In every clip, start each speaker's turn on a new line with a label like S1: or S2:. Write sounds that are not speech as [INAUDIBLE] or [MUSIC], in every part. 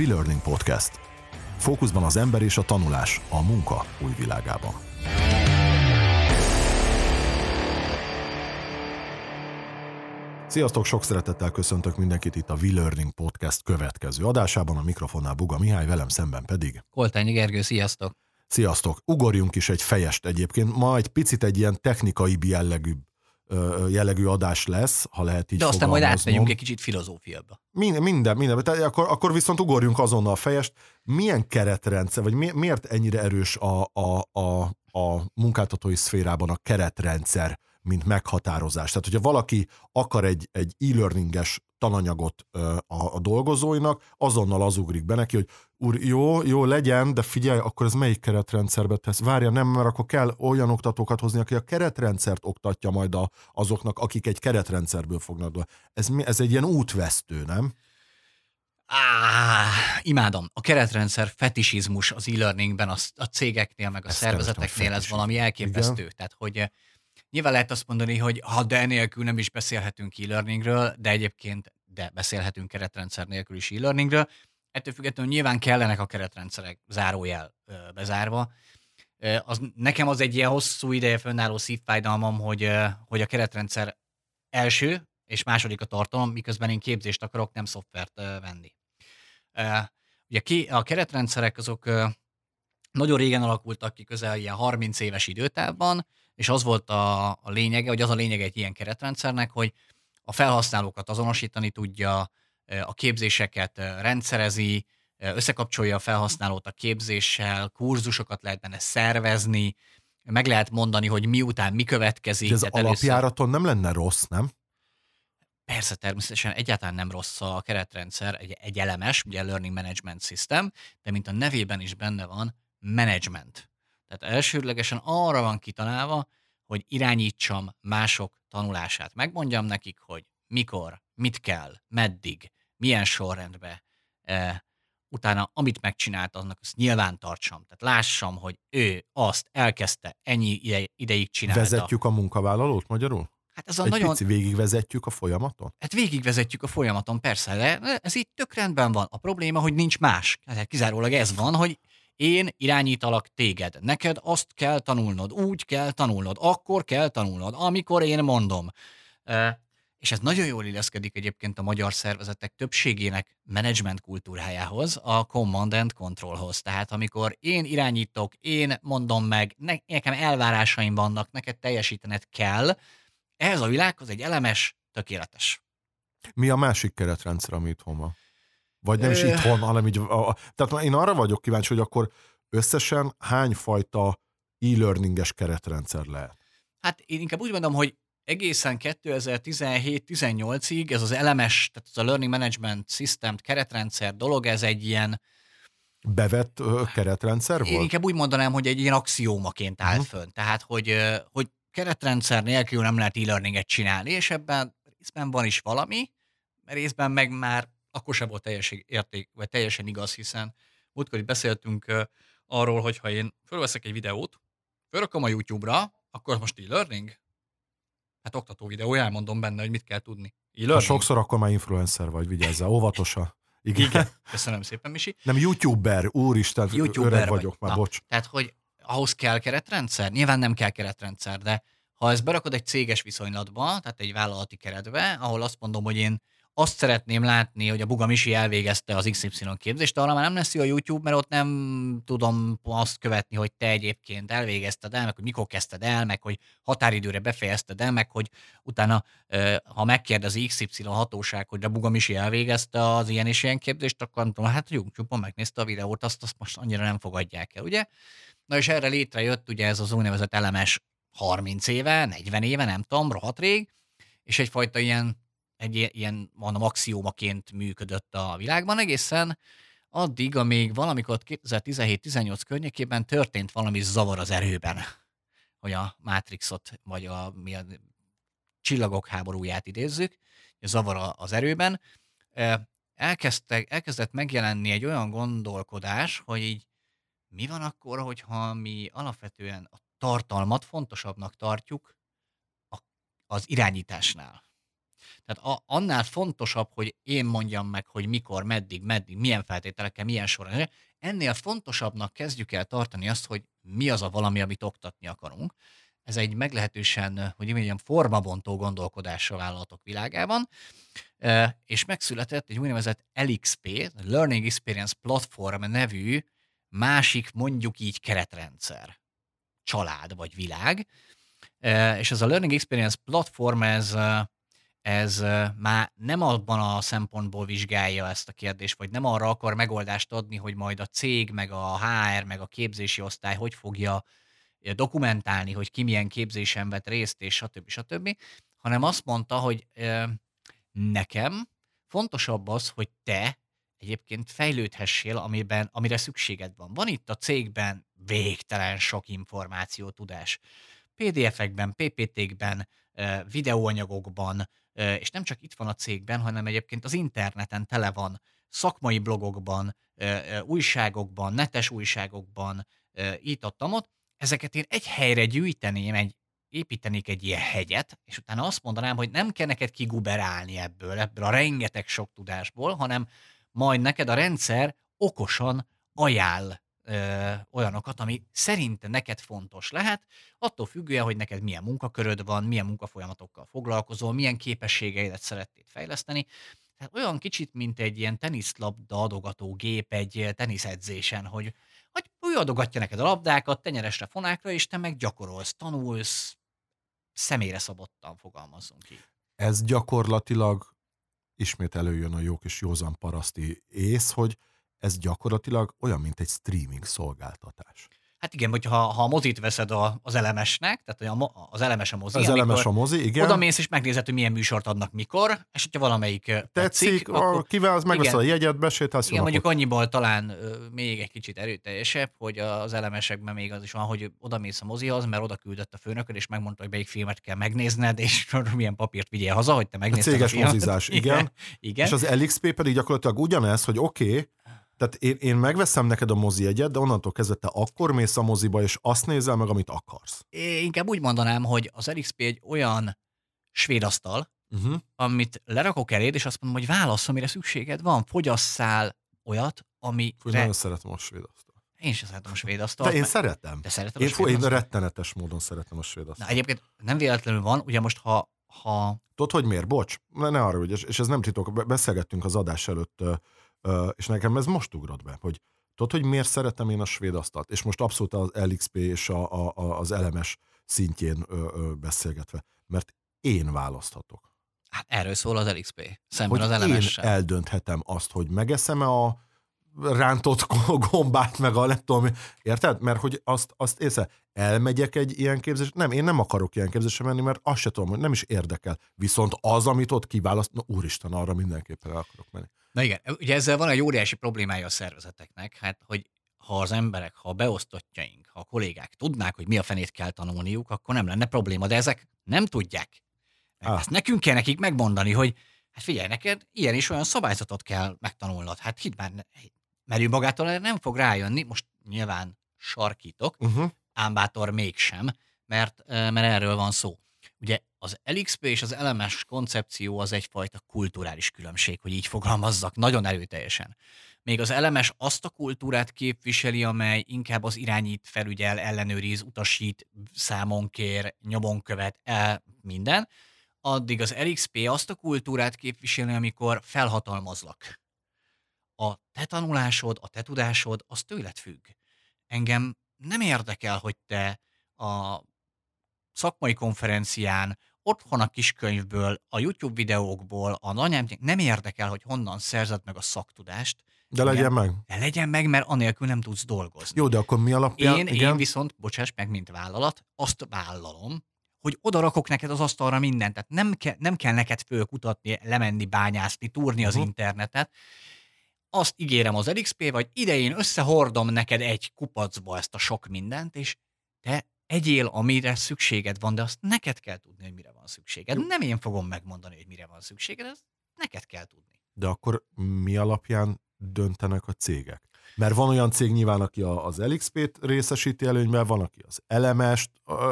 S1: WeLearning Podcast. Fókuszban az ember és a tanulás a munka új világában. Sziasztok, sok szeretettel köszöntök mindenkit itt a WeLearning Podcast következő adásában. A mikrofonnál Buga Mihály, velem szemben pedig.
S2: Koltányi Gergő, sziasztok!
S1: Sziasztok! Ugorjunk is egy fejest egyébként. Ma egy picit egy ilyen technikai jellegű jellegű adás lesz, ha lehet így
S2: De aztán majd átmegyünk egy kicsit filozófiába.
S1: Minden, minden, minden. Tehát akkor, akkor viszont ugorjunk azonnal a fejest. Milyen keretrendszer, vagy mi, miért ennyire erős a, a, a, a munkáltatói szférában a keretrendszer, mint meghatározás? Tehát, hogyha valaki akar egy, egy e-learninges tananyagot a, a dolgozóinak, azonnal az ugrik be neki, hogy úr, jó, jó, legyen, de figyelj, akkor ez melyik keretrendszerbe tesz? Várja, nem, mert akkor kell olyan oktatókat hozni, aki a keretrendszert oktatja majd a, azoknak, akik egy keretrendszerből fognak. Ez, ez egy ilyen útvesztő, nem?
S2: Á, imádom. A keretrendszer fetisizmus az e-learningben, a, a cégeknél, meg a ez szervezeteknél ez valami elképesztő. Igen. Tehát, hogy Nyilván lehet azt mondani, hogy ha de nélkül nem is beszélhetünk e-learningről, de egyébként de beszélhetünk keretrendszer nélkül is e-learningről. Ettől függetlenül nyilván kellenek a keretrendszerek zárójel bezárva. Az, nekem az egy ilyen hosszú ideje fönnálló szívfájdalmam, hogy, hogy a keretrendszer első és második a tartalom, miközben én képzést akarok, nem szoftvert venni. Ugye a keretrendszerek azok nagyon régen alakultak ki, közel ilyen 30 éves időtávban, és az volt a, a lényege, hogy az a lényege egy ilyen keretrendszernek, hogy a felhasználókat azonosítani tudja, a képzéseket rendszerezi, összekapcsolja a felhasználót a képzéssel, kurzusokat lehet benne szervezni, meg lehet mondani, hogy miután mi következik.
S1: De ez alapjáraton először... nem lenne rossz, nem?
S2: Persze, természetesen egyáltalán nem rossz a keretrendszer, egy, egy elemes, ugye Learning Management System, de mint a nevében is benne van, management. Tehát elsődlegesen arra van kitalálva, hogy irányítsam mások tanulását. Megmondjam nekik, hogy mikor, mit kell, meddig, milyen sorrendbe, e, utána amit megcsinált, annak azt nyilván tartsam. Tehát lássam, hogy ő azt elkezdte, ennyi ideig csinálta.
S1: Vezetjük a munkavállalót magyarul?
S2: Hát ez a
S1: Egy
S2: nagyon...
S1: pici végigvezetjük a folyamaton?
S2: Hát végigvezetjük a folyamaton, persze, de ez így tök rendben van. A probléma, hogy nincs más. Hát kizárólag ez van, hogy én irányítalak téged. Neked azt kell tanulnod, úgy kell tanulnod, akkor kell tanulnod, amikor én mondom. És ez nagyon jól illeszkedik egyébként a magyar szervezetek többségének menedzsment kultúrájához, a command and controlhoz. Tehát amikor én irányítok, én mondom meg, nekem elvárásaim vannak, neked teljesítened kell, ehhez a világhoz egy elemes, tökéletes.
S1: Mi a másik keretrendszer, ami itthon van? Vagy nem is itthon, hanem így. A, a, tehát én arra vagyok kíváncsi, hogy akkor összesen hányfajta e-learninges keretrendszer lehet?
S2: Hát én inkább úgy mondom, hogy egészen 2017-18-ig ez az elemes, tehát az a Learning Management System keretrendszer dolog, ez egy ilyen
S1: bevett ö, keretrendszer volt?
S2: Én inkább úgy mondanám, hogy egy ilyen axiómaként áll uh-huh. fönn. Tehát, hogy, hogy keretrendszer nélkül nem lehet e-learninget csinálni, és ebben részben van is valami, mert részben meg már akkor sem volt teljesen érték, vagy teljesen igaz, hiszen múltkor itt beszéltünk arról, hogy ha én fölveszek egy videót, fölrakom a YouTube-ra, akkor most e-learning? Hát oktató videó, elmondom benne, hogy mit kell tudni.
S1: Ha sokszor, akkor már influencer vagy, vigyázzál, óvatosan.
S2: Igen. Igen. Köszönöm szépen, Misi.
S1: Nem, YouTuber, úristen, YouTuber öreg vagyok vagy. már, bocs.
S2: Tehát, hogy ahhoz kell keretrendszer? Nyilván nem kell keretrendszer, de ha ezt berakod egy céges viszonylatba, tehát egy vállalati keretbe, ahol azt mondom, hogy én azt szeretném látni, hogy a Buga Misi elvégezte az XY képzést, arra már nem lesz jó a YouTube, mert ott nem tudom azt követni, hogy te egyébként elvégezted el, meg hogy mikor kezdted el, meg hogy határidőre befejezted el, meg hogy utána, ha megkérdezi XY hatóság, hogy a Buga Misi elvégezte az ilyen és ilyen képzést, akkor nem tudom, hát YouTube-on megnézte a videót, azt, azt most annyira nem fogadják el, ugye? Na és erre létrejött ugye ez az úgynevezett elemes 30 éve, 40 éve, nem tudom, rohadt rég, és egyfajta ilyen egy ilyen, mondom, axiómaként működött a világban egészen, addig, amíg valamikor 2017-18 környékében történt valami zavar az erőben, hogy a Matrixot, vagy a, mi a csillagok háborúját idézzük, zavar az erőben, elkezdte, elkezdett megjelenni egy olyan gondolkodás, hogy így mi van akkor, hogyha mi alapvetően a tartalmat fontosabbnak tartjuk az irányításnál. Tehát a, annál fontosabb, hogy én mondjam meg, hogy mikor, meddig, meddig, milyen feltételekkel, milyen során. Ennél fontosabbnak kezdjük el tartani azt, hogy mi az a valami, amit oktatni akarunk. Ez egy meglehetősen, hogy mondjam, formabontó gondolkodás a vállalatok világában, és megszületett egy úgynevezett LXP, Learning Experience Platform nevű másik mondjuk így keretrendszer, család vagy világ, és ez a Learning Experience Platform, ez, ez már nem abban a szempontból vizsgálja ezt a kérdést, vagy nem arra akar megoldást adni, hogy majd a cég, meg a HR, meg a képzési osztály hogy fogja dokumentálni, hogy ki milyen képzésen vett részt, és stb. stb., hanem azt mondta, hogy nekem fontosabb az, hogy te egyébként fejlődhessél, amiben, amire szükséged van. Van itt a cégben végtelen sok információ, tudás. PDF-ekben, PPT-kben, videóanyagokban, és nem csak itt van a cégben, hanem egyébként az interneten tele van, szakmai blogokban, újságokban, netes újságokban, itt ott, ott. Ezeket én egy helyre gyűjteném, egy, építenék egy ilyen hegyet, és utána azt mondanám, hogy nem kell neked kiguberálni ebből, ebből a rengeteg sok tudásból, hanem majd neked a rendszer okosan ajánl ö, olyanokat, ami szerinte neked fontos lehet, attól függően, hogy neked milyen munkaköröd van, milyen munkafolyamatokkal foglalkozol, milyen képességeidet szeretnéd fejleszteni. Tehát olyan kicsit, mint egy ilyen teniszlabda adogató gép egy teniszedzésen, hogy, hogy ő adogatja neked a labdákat, tenyeresre, fonákra, és te meg gyakorolsz, tanulsz, személyre szabottan fogalmazzunk ki.
S1: Ez gyakorlatilag ismét előjön a jó kis józan paraszti ész, hogy ez gyakorlatilag olyan, mint egy streaming szolgáltatás.
S2: Hát igen, hogyha ha a mozit veszed a, az elemesnek, tehát a, az elemes a mozi,
S1: az elemes a mozi, igen.
S2: Oda mész és megnézed, hogy milyen műsort adnak mikor, és hogyha valamelyik
S1: tetszik, tetszik akkor, kivel az megveszed a jegyet, besétálsz.
S2: Igen, mondjuk annyiból talán még egy kicsit erőteljesebb, hogy az elemesekben még az is van, hogy oda mész a mozihoz, mert oda küldött a főnököd, és megmondta, hogy melyik filmet kell megnézned, és [LAUGHS] milyen papírt vigyél haza, hogy te megnézd.
S1: A céges a mozizás, [LAUGHS] igen. igen. És az LXP pedig gyakorlatilag ugyanez, hogy oké, okay, tehát én, én megveszem neked a mozi egyet, de onnantól kezdve te akkor mész a moziba, és azt nézel meg, amit akarsz.
S2: Én inkább úgy mondanám, hogy az LXP egy olyan svéd asztal, uh-huh. amit lerakok eléd, és azt mondom, hogy válasz, amire szükséged van, fogyasszál olyat, ami...
S1: Fú, nagyon szeretem a svéd asztal.
S2: Én sem szeretem a svéd asztalt.
S1: De én szeretem.
S2: De szeretem
S1: én, a svéd én rettenetes módon szeretem a svéd asztalt.
S2: Na, egyébként nem véletlenül van, ugye most ha... ha...
S1: Tudod, hogy miért? Bocs, ne, ne arra, hogy, és ez nem titok, beszélgettünk az adás előtt és nekem ez most ugrott be, hogy tudod, hogy miért szeretem én a svéd asztalt? És most abszolút az LXP és a, a, az elemes szintjén beszélgetve. Mert én választhatok.
S2: Hát erről szól az LXP, szemben hogy az elemessel.
S1: Én eldönthetem azt, hogy megeszem-e a rántott gombát, meg a nem tudom, érted? Mert hogy azt, azt észre, elmegyek egy ilyen képzés, nem, én nem akarok ilyen képzésre menni, mert azt se tudom, hogy nem is érdekel. Viszont az, amit ott kiválaszt, na úristen, arra mindenképpen el akarok menni.
S2: Na igen, ugye ezzel van egy óriási problémája a szervezeteknek, hát hogy ha az emberek, ha a beosztottjaink, ha a kollégák tudnák, hogy mi a fenét kell tanulniuk, akkor nem lenne probléma, de ezek nem tudják. Ah. Ezt nekünk kell nekik megmondani, hogy hát figyelj, neked ilyen is olyan szabályzatot kell megtanulnod. Hát hidd már, mert ő magától erre nem fog rájönni, most nyilván sarkítok, uh-huh. ám bátor mégsem, mert, mert erről van szó. Ugye az LXP és az LMS koncepció az egyfajta kulturális különbség, hogy így fogalmazzak, nagyon erőteljesen. Még az LMS azt a kultúrát képviseli, amely inkább az irányít, felügyel, ellenőriz, utasít, számon kér, nyomon követ, el, minden. Addig az LXP azt a kultúrát képviseli, amikor felhatalmazlak. A te tanulásod, a te tudásod, az tőled függ. Engem nem érdekel, hogy te a szakmai konferencián, otthon a kiskönyvből, a YouTube videókból, a anyám, nem érdekel, hogy honnan szerzed meg a szaktudást.
S1: De igen, legyen meg.
S2: De legyen meg, mert anélkül nem tudsz dolgozni.
S1: Jó, de akkor mi alapján?
S2: Én, igen? én viszont, bocsáss meg, mint vállalat, azt vállalom, hogy oda rakok neked az asztalra mindent. Tehát nem, ke, nem kell neked fölkutatni, lemenni, bányászni, túrni az uh-huh. internetet. Azt ígérem az LXP, vagy idején összehordom neked egy kupacba ezt a sok mindent, és te egyél, amire szükséged van, de azt neked kell tudni, hogy mire van szükséged. Jó. Nem én fogom megmondani, hogy mire van szükséged, ezt neked kell tudni.
S1: De akkor mi alapján döntenek a cégek? Mert van olyan cég nyilván, aki az LXP-t részesíti előnyben, van, aki az LMS-t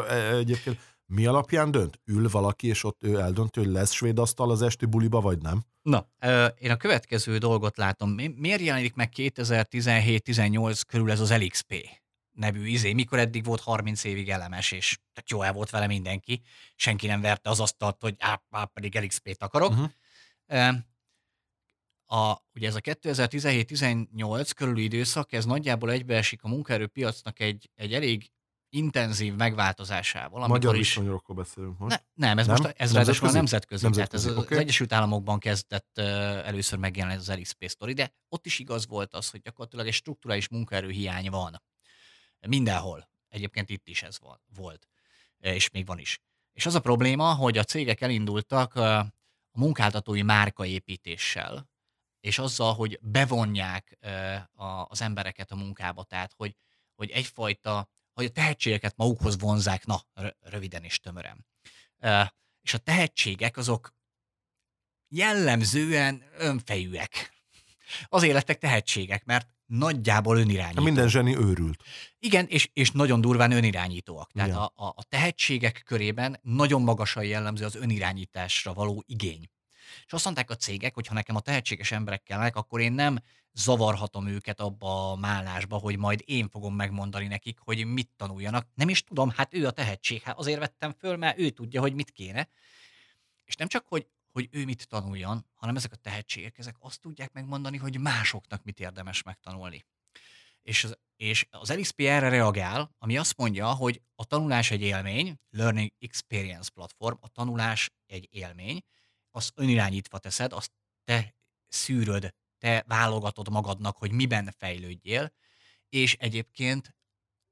S1: e, egyébként. Mi alapján dönt? Ül valaki, és ott ő eldönti, hogy lesz svéd asztal az esti buliba, vagy nem?
S2: Na, én a következő dolgot látom. Miért jelenik meg 2017-18 körül ez az LXP nevű izé, mikor eddig volt 30 évig elemes, és tehát jó el volt vele mindenki, senki nem verte az asztalt, hogy á, á pedig LXP-t akarok. Uh-huh. A, ugye ez a 2017-18 körüli időszak, ez nagyjából egybeesik a munkaerőpiacnak egy, egy elég intenzív megváltozásával.
S1: Magyar is... viszonyokról beszélünk most.
S2: Ne, nem, ez nem? most ez ráadásul a nemzetközi. nemzetközi. Tehát ez okay. az Egyesült Államokban kezdett uh, először megjelenni az LXP story, de ott is igaz volt az, hogy gyakorlatilag egy struktúrális munkaerőhiány van. Mindenhol. Egyébként itt is ez volt. És még van is. És az a probléma, hogy a cégek elindultak a munkáltatói márkaépítéssel, és azzal, hogy bevonják az embereket a munkába, tehát hogy, hogy egyfajta, hogy a tehetségeket magukhoz vonzák, na, röviden és tömören. És a tehetségek azok jellemzően önfejűek. Az életek tehetségek, mert nagyjából önirányító.
S1: Minden zseni őrült.
S2: Igen, és, és nagyon durván önirányítóak. Tehát a, a, a tehetségek körében nagyon magasan jellemző az önirányításra való igény. És azt mondták a cégek, hogy ha nekem a tehetséges emberek kellnek, akkor én nem zavarhatom őket abba a málásba, hogy majd én fogom megmondani nekik, hogy mit tanuljanak. Nem is tudom, hát ő a tehetség, hát azért vettem föl, mert ő tudja, hogy mit kéne. És nem csak, hogy, hogy ő mit tanuljon, hanem ezek a tehetségek, ezek azt tudják megmondani, hogy másoknak mit érdemes megtanulni. És az, és az LXP erre reagál, ami azt mondja, hogy a tanulás egy élmény, Learning Experience Platform, a tanulás egy élmény, azt önirányítva teszed, azt te szűröd, te válogatod magadnak, hogy miben fejlődjél, és egyébként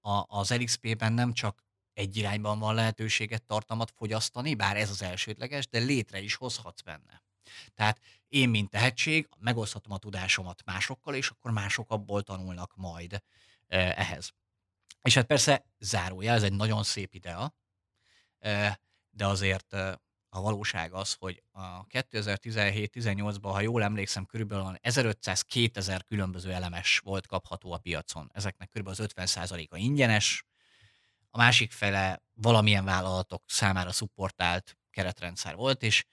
S2: a, az LXP-ben nem csak egy irányban van lehetőséget tartalmat fogyasztani, bár ez az elsődleges, de létre is hozhatsz benne. Tehát én, mint tehetség, megoszthatom a tudásomat másokkal, és akkor mások abból tanulnak majd ehhez. És hát persze zárója, ez egy nagyon szép idea, de azért a valóság az, hogy a 2017-18-ban, ha jól emlékszem, körülbelül 1500-2000 különböző elemes volt kapható a piacon. Ezeknek körülbelül az 50%-a ingyenes, a másik fele valamilyen vállalatok számára szupportált keretrendszer volt, és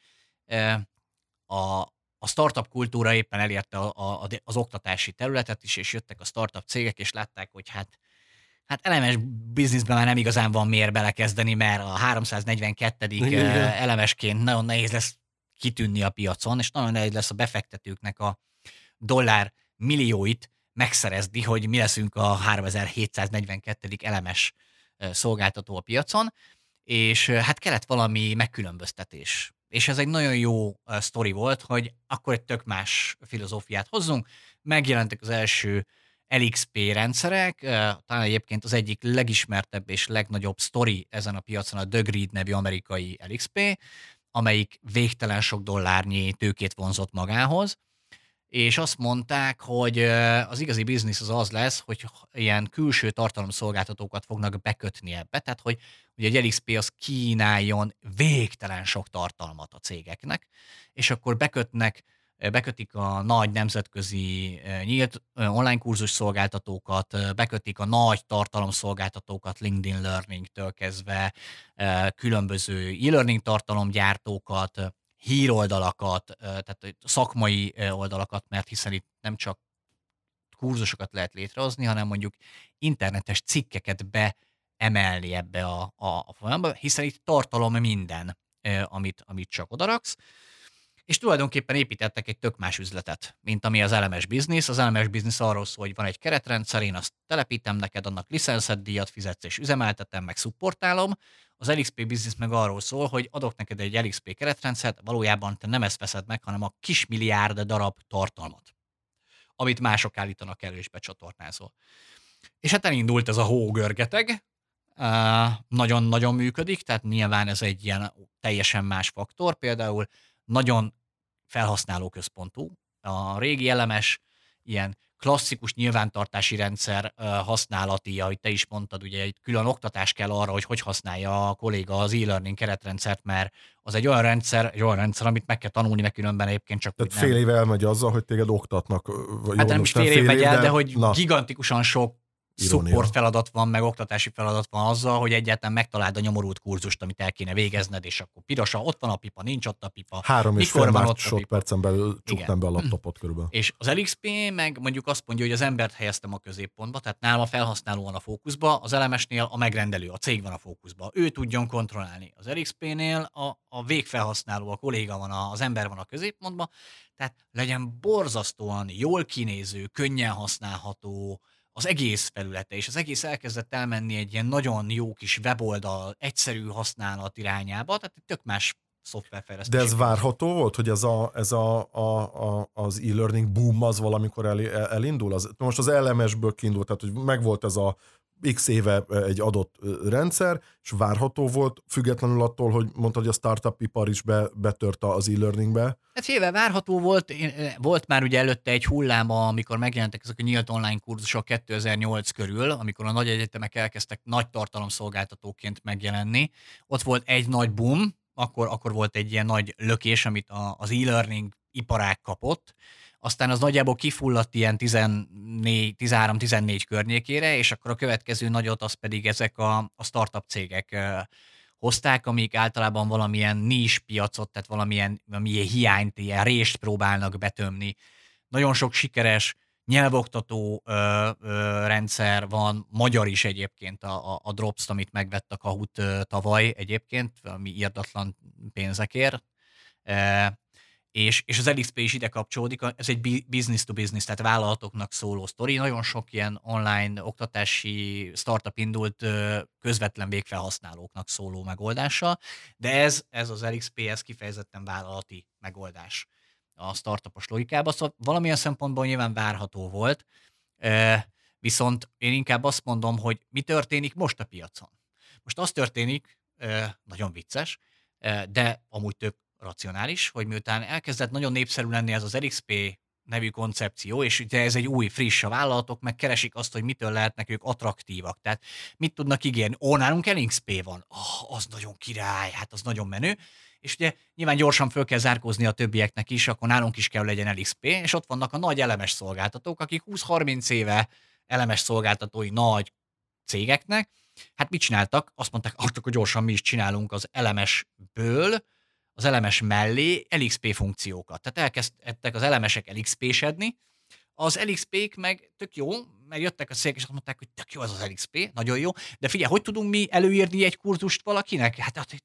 S2: a, a startup kultúra éppen elérte a, a, az oktatási területet is, és jöttek a startup cégek, és látták, hogy hát hát elemes bizniszben már nem igazán van miért belekezdeni, mert a 342. Igen. elemesként nagyon nehéz lesz kitűnni a piacon, és nagyon nehéz lesz a befektetőknek a dollár millióit megszerezni, hogy mi leszünk a 3742. elemes szolgáltató a piacon, és hát kellett valami megkülönböztetés. És ez egy nagyon jó sztori volt, hogy akkor egy tök más filozófiát hozzunk. Megjelentek az első LXP rendszerek, talán egyébként az egyik legismertebb és legnagyobb sztori ezen a piacon a The Grid nevű amerikai LXP, amelyik végtelen sok dollárnyi tőkét vonzott magához, és azt mondták, hogy az igazi biznisz az az lesz, hogy ilyen külső tartalomszolgáltatókat fognak bekötni ebbe, tehát hogy ugye egy LXP az kínáljon végtelen sok tartalmat a cégeknek, és akkor bekötnek bekötik a nagy nemzetközi nyílt online kurzus szolgáltatókat, bekötik a nagy tartalomszolgáltatókat LinkedIn Learning-től kezdve, különböző e-learning tartalomgyártókat, híroldalakat, tehát szakmai oldalakat, mert hiszen itt nem csak kurzusokat lehet létrehozni, hanem mondjuk internetes cikkeket beemelni ebbe a, a, a folyamba, hiszen itt tartalom minden, amit, amit csak odaraksz és tulajdonképpen építettek egy tök más üzletet, mint ami az elemes biznisz. Az elemes biznisz arról szól, hogy van egy keretrendszer, én azt telepítem neked, annak licenszet díjat fizetsz és üzemeltetem, meg szupportálom. Az LXP biznisz meg arról szól, hogy adok neked egy LXP keretrendszert, valójában te nem ezt veszed meg, hanem a kis milliárd darab tartalmat, amit mások állítanak elő és becsatornázol. És hát elindult ez a hógörgeteg, nagyon-nagyon működik, tehát nyilván ez egy ilyen teljesen más faktor. Például nagyon felhasználó központú. A régi elemes ilyen klasszikus nyilvántartási rendszer használati, ahogy te is mondtad, ugye egy külön oktatás kell arra, hogy hogy használja a kolléga az e-learning keretrendszert, mert az egy olyan rendszer, egy olyan rendszer, amit meg kell tanulni, mert különben egyébként csak
S1: Tehát fél éve elmegy azzal, hogy téged oktatnak.
S2: Vagy hát nem is fél év megy el, de, de hogy na. gigantikusan sok Support feladat van, meg oktatási feladat van azzal, hogy egyáltalán megtaláld a nyomorult kurzust, amit el kéne végezned, és akkor pirosa, ott van a pipa, nincs ott a pipa.
S1: Három és
S2: Mikor
S1: fél másodpercen belül csuktam be a laptopot körülbelül.
S2: És az LXP meg mondjuk azt mondja, hogy az embert helyeztem a középpontba, tehát nálam a felhasználó van a fókuszba, az LMS-nél a megrendelő, a cég van a fókuszba. Ő tudjon kontrollálni. Az LXP-nél a, a végfelhasználó, a kolléga van, a, az ember van a középpontban, tehát legyen borzasztóan jól kinéző, könnyen használható, az egész felülete, és az egész elkezdett elmenni egy ilyen nagyon jó kis weboldal, egyszerű használat irányába, tehát egy tök más szoftverfejlesztés.
S1: De ez várható volt, hogy ez, a, ez a, a, a, az e-learning boom az valamikor el, elindul? Az, most az LMS-ből kiindult, tehát hogy megvolt ez a x éve egy adott rendszer, és várható volt, függetlenül attól, hogy mondtad, hogy a startup ipar is be, betört az e-learningbe.
S2: Hát éve várható volt, volt már ugye előtte egy hullám, amikor megjelentek ezek a nyílt online kurzusok 2008 körül, amikor a nagy egyetemek elkezdtek nagy tartalomszolgáltatóként megjelenni. Ott volt egy nagy boom, akkor, akkor volt egy ilyen nagy lökés, amit a, az e-learning iparág kapott, aztán az nagyjából kifulladt ilyen 14 13-14 környékére, és akkor a következő nagyot az pedig ezek a, a startup cégek hozták, amik általában valamilyen nis piacot, tehát valamilyen, valamilyen hiányt, ilyen rést próbálnak betömni. Nagyon sok sikeres nyelvoktató ö, ö, rendszer van, magyar is egyébként a, a, a Drops, amit megvett a Kahoot ö, tavaly egyébként, valami írdatlan pénzekért. E, és, és az LXP is ide kapcsolódik, ez egy business to business, tehát vállalatoknak szóló sztori. Nagyon sok ilyen online oktatási startup indult közvetlen végfelhasználóknak szóló megoldása, de ez, ez az LXP, ez kifejezetten vállalati megoldás a startupos logikában, szóval valamilyen szempontból nyilván várható volt, viszont én inkább azt mondom, hogy mi történik most a piacon. Most az történik, nagyon vicces, de amúgy tök racionális, hogy miután elkezdett nagyon népszerű lenni ez az LXP nevű koncepció, és ugye ez egy új, friss, a vállalatok meg keresik azt, hogy mitől lehetnek ők attraktívak. Tehát mit tudnak ígérni? Ó, nálunk LXP van. Oh, az nagyon király, hát az nagyon menő. És ugye nyilván gyorsan föl kell zárkózni a többieknek is, akkor nálunk is kell legyen LXP, és ott vannak a nagy elemes szolgáltatók, akik 20-30 éve elemes szolgáltatói nagy cégeknek, hát mit csináltak? Azt mondták, "Ah, akkor gyorsan mi is csinálunk az elemesből, az elemes mellé LXP funkciókat. Tehát elkezdtek az elemesek LXP-sedni, az LXP-k meg tök jó, mert jöttek a cégek, és azt mondták, hogy tök jó az az LXP, nagyon jó, de figyelj, hogy tudunk mi előírni egy kurzust valakinek? Hát, hát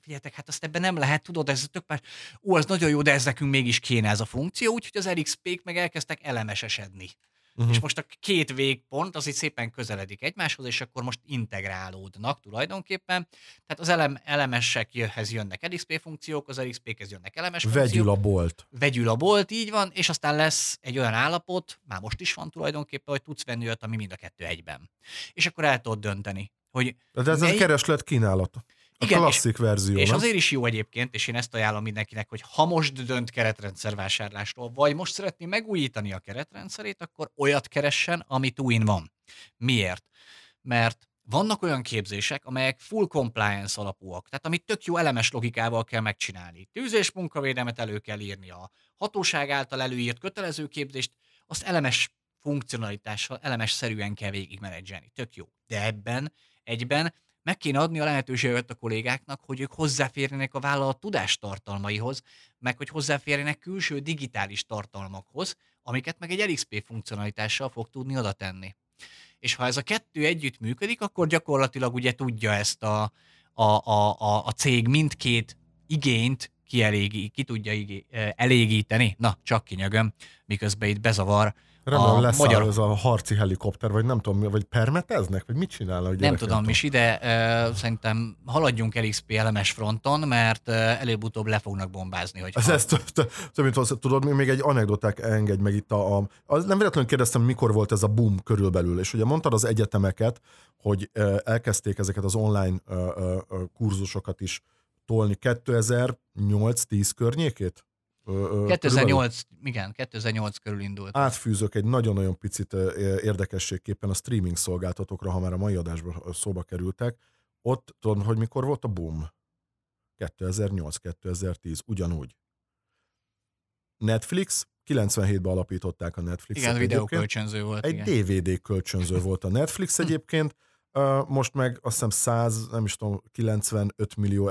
S2: figyeljetek, hát azt ebben nem lehet, tudod, ez tök más. Ó, ez nagyon jó, de ez nekünk mégis kéne ez a funkció, úgyhogy az LXP-k meg elkezdtek elemesesedni. Uh-huh. És most a két végpont az itt szépen közeledik egymáshoz, és akkor most integrálódnak tulajdonképpen. Tehát az elem, elemesekhez jönnek LXP funkciók, az LXP-hez jönnek elemes funkciók.
S1: Vegyül a bolt.
S2: Vegyül a bolt, így van, és aztán lesz egy olyan állapot, már most is van tulajdonképpen, hogy tudsz venni olyat, ami mind a kettő egyben. És akkor el tudod dönteni, hogy
S1: De ez a
S2: melyik-
S1: kereslet kínálat. A
S2: Igen,
S1: klasszik verzió,
S2: és
S1: nem?
S2: azért is jó egyébként, és én ezt ajánlom mindenkinek, hogy ha most dönt keretrendszer vásárlásról, vagy most szeretné megújítani a keretrendszerét, akkor olyat keressen, ami túin van. Miért? Mert vannak olyan képzések, amelyek full compliance alapúak, tehát amit tök jó elemes logikával kell megcsinálni. Tűz és munkavédelmet elő kell írni, a hatóság által előírt kötelező képzést, azt elemes funkcionalitással, elemes szerűen kell végigmenedzselni. Tök jó. De ebben egyben meg kéne adni a lehetőséget a kollégáknak, hogy ők hozzáférjenek a vállalat tudástartalmaihoz, meg hogy hozzáférjenek külső digitális tartalmakhoz, amiket meg egy LXP funkcionalitással fog tudni oda tenni. És ha ez a kettő együtt működik, akkor gyakorlatilag ugye tudja ezt a, a, a, a, a cég mindkét igényt kielégí, ki tudja igé, elégíteni. Na, csak kinyögöm, miközben itt bezavar
S1: Remélem
S2: a
S1: lesz
S2: magyar-
S1: ez a harci helikopter, vagy nem tudom, vagy permeteznek, vagy mit csinálnak?
S2: Nem tudom, is ide uh, szerintem haladjunk LXP elemes fronton, mert uh, előbb-utóbb le fognak bombázni, hogy
S1: Ez, ez több, mint tudod, még- egy anekdoták engedj meg itt a, a az nem véletlenül kérdeztem, mikor volt ez a boom körülbelül, és ugye mondtad az egyetemeket, hogy ö, elkezdték ezeket az online ö, ö, kurzusokat is tolni 2008-10 környékét? Ö, ö, körülbelül?
S2: 2008, igen, 2008 körül indult.
S1: Átfűzök egy nagyon-nagyon picit érdekességképpen a streaming szolgáltatókra, ha már a mai adásban szóba kerültek. Ott tudod, hogy mikor volt a boom? 2008-2010, ugyanúgy. Netflix 97-ben alapították a Netflixet.
S2: Igen, videókölcsönző volt.
S1: Egy
S2: igen.
S1: DVD kölcsönző [LAUGHS] volt a Netflix egyébként, most meg azt hiszem 100, nem is tudom, 95 millió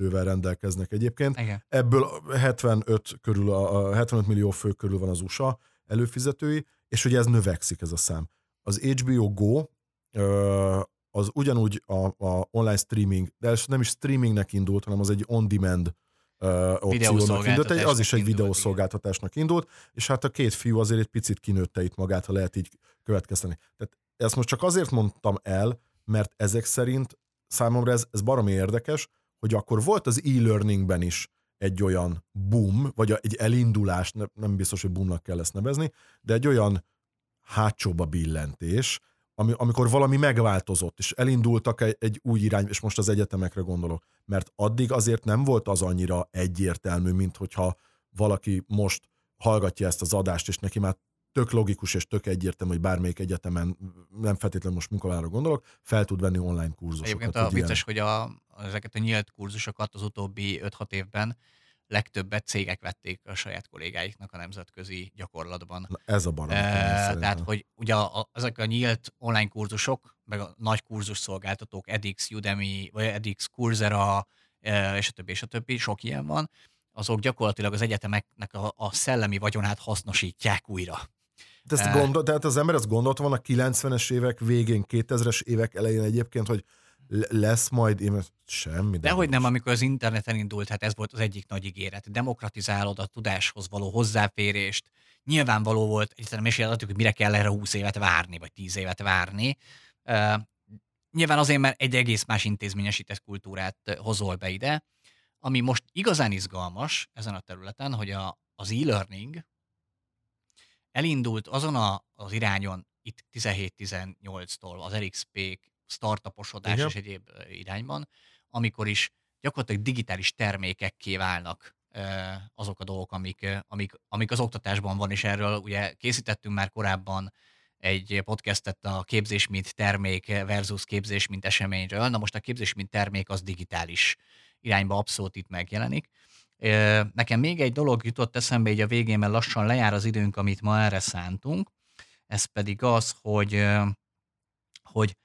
S1: előfizetővel rendelkeznek egyébként.
S2: Igen.
S1: Ebből 75 körül, a 75 millió fő körül van az USA előfizetői, és ugye ez növekszik ez a szám. Az HBO Go az ugyanúgy a, a online streaming, de nem is streamingnek indult, hanem az egy on-demand opciónak indult, az is egy videószolgáltatásnak indult, és hát a két fiú azért egy picit kinőtte itt magát, ha lehet így következteni. Tehát ezt most csak azért mondtam el, mert ezek szerint számomra ez, ez baromi érdekes, hogy akkor volt az e-learningben is egy olyan boom, vagy egy elindulás, nem biztos, hogy boomnak kell ezt nevezni, de egy olyan hátsóba billentés, ami, amikor valami megváltozott, és elindultak egy, egy új irány, és most az egyetemekre gondolok, mert addig azért nem volt az annyira egyértelmű, mint hogyha valaki most hallgatja ezt az adást, és neki már tök logikus és tök egyértelmű, hogy bármelyik egyetemen, nem feltétlenül most munkavállalára gondolok, fel tud venni online kurzusokat.
S2: Egyébként a vicces, hogy a, ezeket a nyílt kurzusokat az utóbbi 5-6 évben legtöbbet cégek vették a saját kollégáiknak a nemzetközi gyakorlatban.
S1: Na ez a barom.
S2: E, tehát, hogy ugye a, ezek a nyílt online kurzusok, meg a nagy kurzus szolgáltatók, edX, Udemy, vagy edX, Coursera, e, és a többi, és a többi, sok ilyen van, azok gyakorlatilag az egyetemeknek a, a szellemi vagyonát hasznosítják újra.
S1: De ezt gondol, tehát az ember azt gondolt van a 90-es évek végén, 2000-es évek elején egyébként, hogy lesz majd én semmi.
S2: De hogy nem, amikor az interneten indult, hát ez volt az egyik nagy ígéret. Demokratizálod a tudáshoz való hozzáférést. Nyilvánvaló volt, egyszerűen mesélhetjük, hogy mire kell erre 20 évet várni, vagy 10 évet várni. Uh, nyilván azért, mert egy egész más intézményesített kultúrát hozol be ide, ami most igazán izgalmas ezen a területen, hogy a, az e-learning elindult azon a, az irányon, itt 17-18-tól az RXP startuposodás Igen. és egyéb irányban, amikor is gyakorlatilag digitális termékekké válnak azok a dolgok, amik, amik, amik az oktatásban van, és erről ugye készítettünk már korábban egy podcastet a képzés mint termék versus képzés mint eseményről. Na most a képzés mint termék az digitális irányba abszolút itt megjelenik. Nekem még egy dolog jutott eszembe így a végén, mert lassan lejár az időnk, amit ma erre szántunk. Ez pedig az, hogy, hogy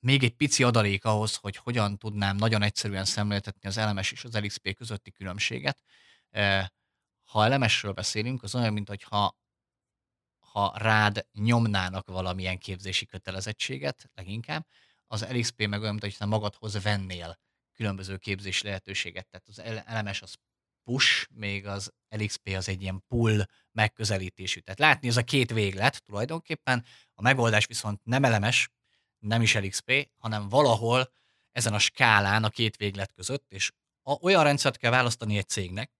S2: még egy pici adalék ahhoz, hogy hogyan tudnám nagyon egyszerűen szemléltetni az LMS és az LXP közötti különbséget. Ha LMS-ről beszélünk, az olyan, mint hogyha ha rád nyomnának valamilyen képzési kötelezettséget, leginkább, az LXP meg olyan, mint hogyha magadhoz vennél különböző képzési lehetőséget. Tehát az LMS az push, még az LXP az egy ilyen pull megközelítésű. Tehát látni ez a két véglet tulajdonképpen, a megoldás viszont nem elemes, nem is LXP, hanem valahol ezen a skálán a két véglet között, és olyan rendszert kell választani egy cégnek,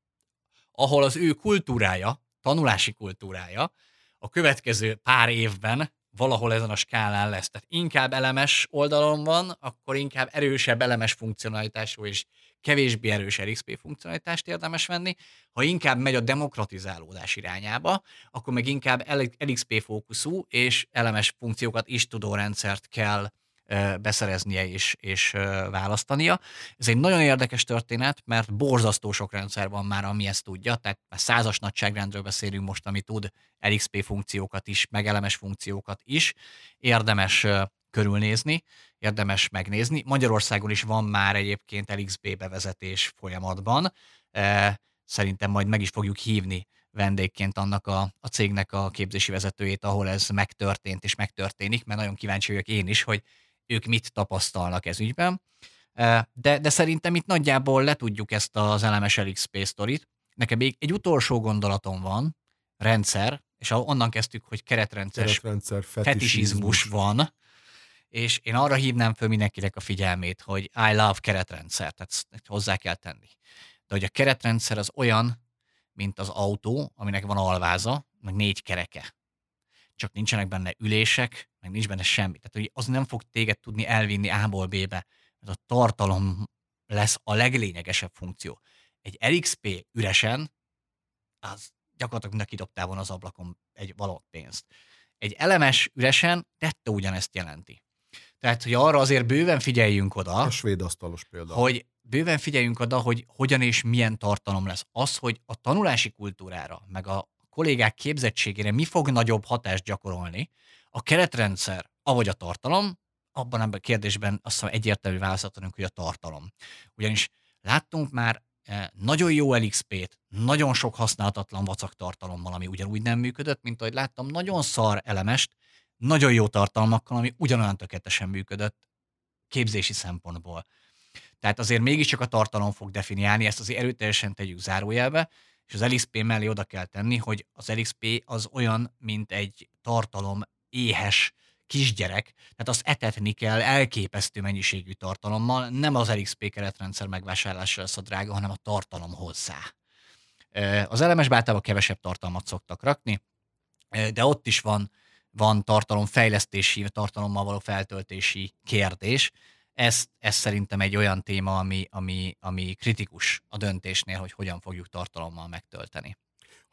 S2: ahol az ő kultúrája, tanulási kultúrája a következő pár évben valahol ezen a skálán lesz. Tehát inkább elemes oldalon van, akkor inkább erősebb elemes funkcionalitású és kevésbé erős RXP funkcionalitást érdemes venni. Ha inkább megy a demokratizálódás irányába, akkor meg inkább LXP fókuszú és elemes funkciókat is tudó rendszert kell beszereznie és, és választania. Ez egy nagyon érdekes történet, mert borzasztó sok rendszer van már, ami ezt tudja, tehát már százas nagyságrendről beszélünk most, ami tud LXP funkciókat is, meg elemes funkciókat is. Érdemes körülnézni, érdemes megnézni. Magyarországon is van már egyébként LXB bevezetés folyamatban. Szerintem majd meg is fogjuk hívni vendégként annak a, a cégnek a képzési vezetőjét, ahol ez megtörtént és megtörténik, mert nagyon kíváncsi vagyok én is, hogy ők mit tapasztalnak ez ügyben. De, de szerintem itt nagyjából letudjuk ezt az elemes LXP sztorit. Nekem még egy utolsó gondolatom van, rendszer, és onnan kezdtük, hogy keretrendszer,
S1: keretrendszer
S2: fetisizmus van, és én arra hívnám föl mindenkinek a figyelmét, hogy I love keretrendszer, tehát hozzá kell tenni. De hogy a keretrendszer az olyan, mint az autó, aminek van alváza, meg négy kereke. Csak nincsenek benne ülések, meg nincs benne semmi. Tehát hogy az nem fog téged tudni elvinni A-ból B-be, mert a tartalom lesz a leglényegesebb funkció. Egy LXP üresen, az gyakorlatilag neki dobtál volna az ablakon egy való pénzt. Egy elemes üresen tette ugyanezt jelenti. Tehát, hogy arra azért bőven figyeljünk oda.
S1: A svéd asztalos példa.
S2: Hogy bőven figyeljünk oda, hogy hogyan és milyen tartalom lesz. Az, hogy a tanulási kultúrára, meg a kollégák képzettségére mi fog nagyobb hatást gyakorolni, a keretrendszer, avagy a tartalom, abban a kérdésben azt hiszem egyértelmű választ hogy a tartalom. Ugyanis láttunk már eh, nagyon jó LXP-t, nagyon sok használhatatlan vacak tartalommal, ami ugyanúgy nem működött, mint ahogy láttam, nagyon szar elemest, nagyon jó tartalmakkal, ami ugyanolyan tökéletesen működött képzési szempontból. Tehát azért mégiscsak a tartalom fog definiálni, ezt azért erőteljesen tegyük zárójelbe, és az LXP mellé oda kell tenni, hogy az LXP az olyan, mint egy tartalom éhes kisgyerek, tehát azt etetni kell elképesztő mennyiségű tartalommal, nem az LXP keretrendszer megvásárlása lesz a drága, hanem a tartalom hozzá. Az elemes általában kevesebb tartalmat szoktak rakni, de ott is van, van tartalomfejlesztési, tartalommal való feltöltési kérdés. Ez, ez szerintem egy olyan téma, ami, ami, ami kritikus a döntésnél, hogy hogyan fogjuk tartalommal megtölteni.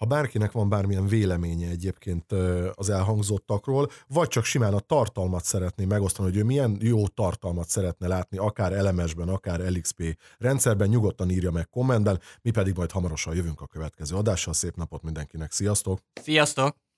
S1: Ha bárkinek van bármilyen véleménye egyébként az elhangzottakról, vagy csak simán a tartalmat szeretné megosztani, hogy ő milyen jó tartalmat szeretne látni, akár elemesben, akár LXP rendszerben, nyugodtan írja meg kommentben, mi pedig majd hamarosan jövünk a következő adással. Szép napot mindenkinek, sziasztok!
S2: Sziasztok!